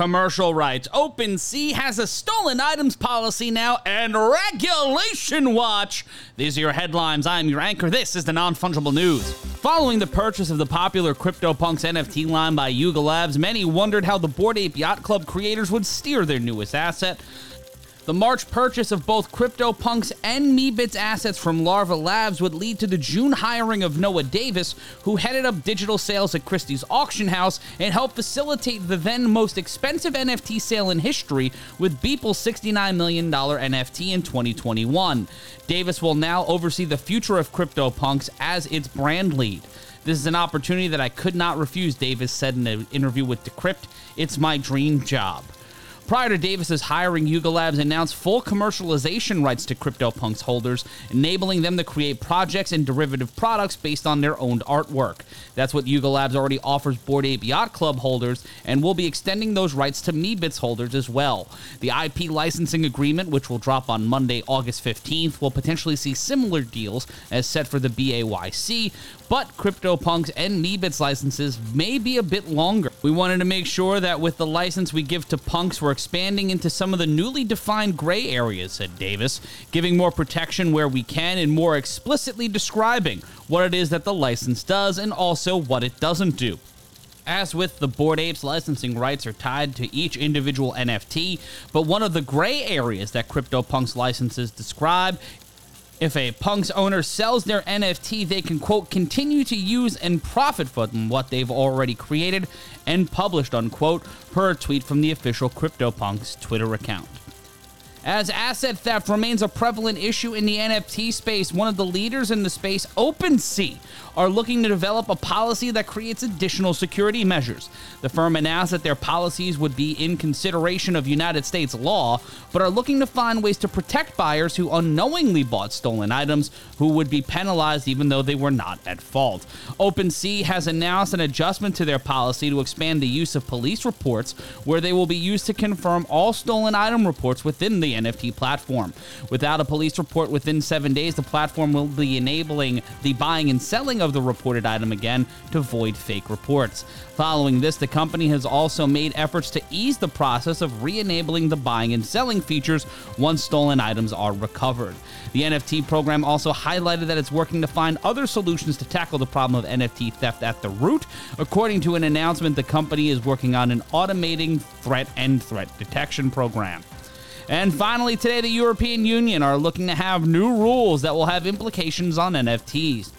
Commercial rights. OpenSea has a stolen items policy now and regulation watch. These are your headlines. I'm your anchor. This is the non fungible news. Following the purchase of the popular CryptoPunks NFT line by Yuga Labs, many wondered how the Bored Ape Yacht Club creators would steer their newest asset. The March purchase of both CryptoPunks and Meebits assets from Larva Labs would lead to the June hiring of Noah Davis, who headed up digital sales at Christie's auction house and helped facilitate the then most expensive NFT sale in history with Beeple's $69 million NFT in 2021. Davis will now oversee the future of CryptoPunks as its brand lead. This is an opportunity that I could not refuse, Davis said in an interview with Decrypt. It's my dream job. Prior to Davis's hiring, Yuga Labs announced full commercialization rights to CryptoPunks holders, enabling them to create projects and derivative products based on their owned artwork. That's what Yuga Labs already offers Bored Ape Yacht Club holders, and will be extending those rights to Meebits holders as well. The IP licensing agreement, which will drop on Monday, August 15th, will potentially see similar deals as set for the BAYC, but CryptoPunks and Meebits licenses may be a bit longer. We wanted to make sure that with the license we give to Punks, we're expanding into some of the newly defined gray areas, said Davis, giving more protection where we can and more explicitly describing what it is that the license does and also what it doesn't do. As with the Bored Apes, licensing rights are tied to each individual NFT, but one of the gray areas that CryptoPunks licenses describe if a Punks owner sells their NFT, they can, quote, continue to use and profit from what they've already created and published, unquote, per a tweet from the official CryptoPunks Twitter account. As asset theft remains a prevalent issue in the NFT space, one of the leaders in the space, OpenSea, are looking to develop a policy that creates additional security measures. The firm announced that their policies would be in consideration of United States law, but are looking to find ways to protect buyers who unknowingly bought stolen items who would be penalized even though they were not at fault. OpenSea has announced an adjustment to their policy to expand the use of police reports, where they will be used to confirm all stolen item reports within the NFT platform. Without a police report within seven days, the platform will be enabling the buying and selling of the reported item again to void fake reports. Following this, the company has also made efforts to ease the process of re enabling the buying and selling features once stolen items are recovered. The NFT program also highlighted that it's working to find other solutions to tackle the problem of NFT theft at the root. According to an announcement, the company is working on an automating threat and threat detection program. And finally, today, the European Union are looking to have new rules that will have implications on NFTs.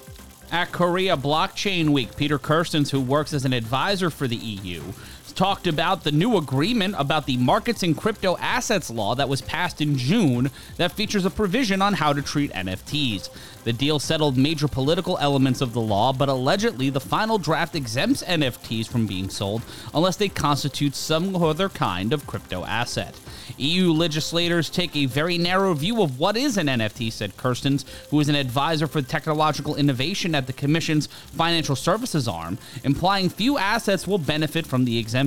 At Korea Blockchain Week, Peter Kerstens, who works as an advisor for the EU, talked about the new agreement about the markets and crypto assets law that was passed in June that features a provision on how to treat NFTs. The deal settled major political elements of the law, but allegedly the final draft exempts NFTs from being sold unless they constitute some other kind of crypto asset. EU legislators take a very narrow view of what is an NFT, said Kerstens, who is an advisor for technological innovation at the Commission's financial services arm, implying few assets will benefit from the exemption.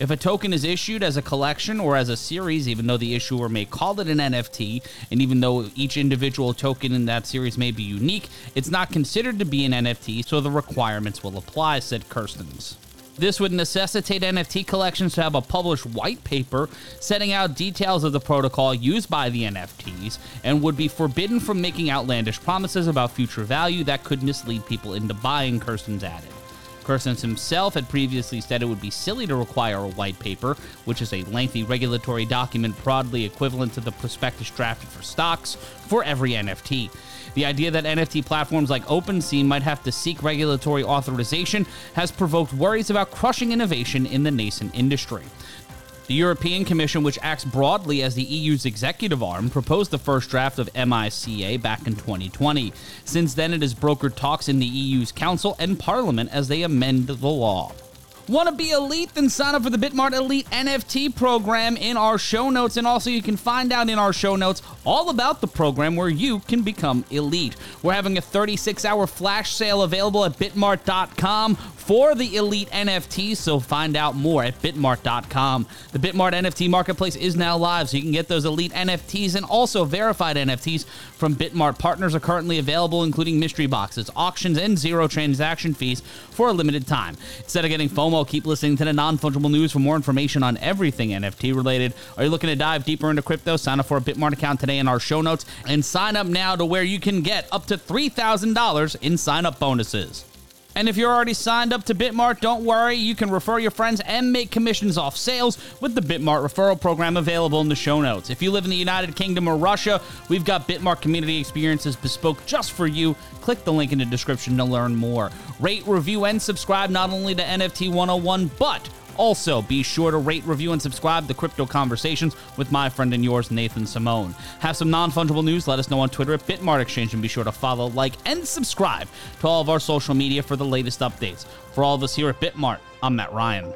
If a token is issued as a collection or as a series, even though the issuer may call it an NFT, and even though each individual token in that series may be unique, it's not considered to be an NFT, so the requirements will apply, said Kerstens. This would necessitate NFT collections to have a published white paper setting out details of the protocol used by the NFTs and would be forbidden from making outlandish promises about future value that could mislead people into buying, Kerstens added. Kerstens himself had previously said it would be silly to require a white paper, which is a lengthy regulatory document broadly equivalent to the prospectus drafted for stocks, for every NFT. The idea that NFT platforms like OpenSea might have to seek regulatory authorization has provoked worries about crushing innovation in the nascent industry. The European Commission, which acts broadly as the EU's executive arm, proposed the first draft of MICA back in 2020. Since then, it has brokered talks in the EU's Council and Parliament as they amend the law. Want to be elite? Then sign up for the Bitmart Elite NFT program in our show notes. And also, you can find out in our show notes all about the program where you can become elite. We're having a 36 hour flash sale available at bitmart.com for the elite NFTs, so find out more at bitmart.com. The Bitmart NFT marketplace is now live, so you can get those elite NFTs and also verified NFTs from Bitmart. Partners are currently available, including mystery boxes, auctions, and zero transaction fees for a limited time. Instead of getting FOMO, keep listening to the non fungible news for more information on everything NFT related. Are you looking to dive deeper into crypto? Sign up for a Bitmart account today in our show notes and sign up now to where you can get up to $3,000 in sign up bonuses. And if you're already signed up to Bitmart, don't worry, you can refer your friends and make commissions off sales with the Bitmart referral program available in the show notes. If you live in the United Kingdom or Russia, we've got Bitmart community experiences bespoke just for you. Click the link in the description to learn more. Rate, review, and subscribe not only to NFT 101, but also, be sure to rate, review, and subscribe to Crypto Conversations with my friend and yours, Nathan Simone. Have some non fungible news? Let us know on Twitter at Bitmart Exchange, and be sure to follow, like, and subscribe to all of our social media for the latest updates. For all of us here at Bitmart, I'm Matt Ryan.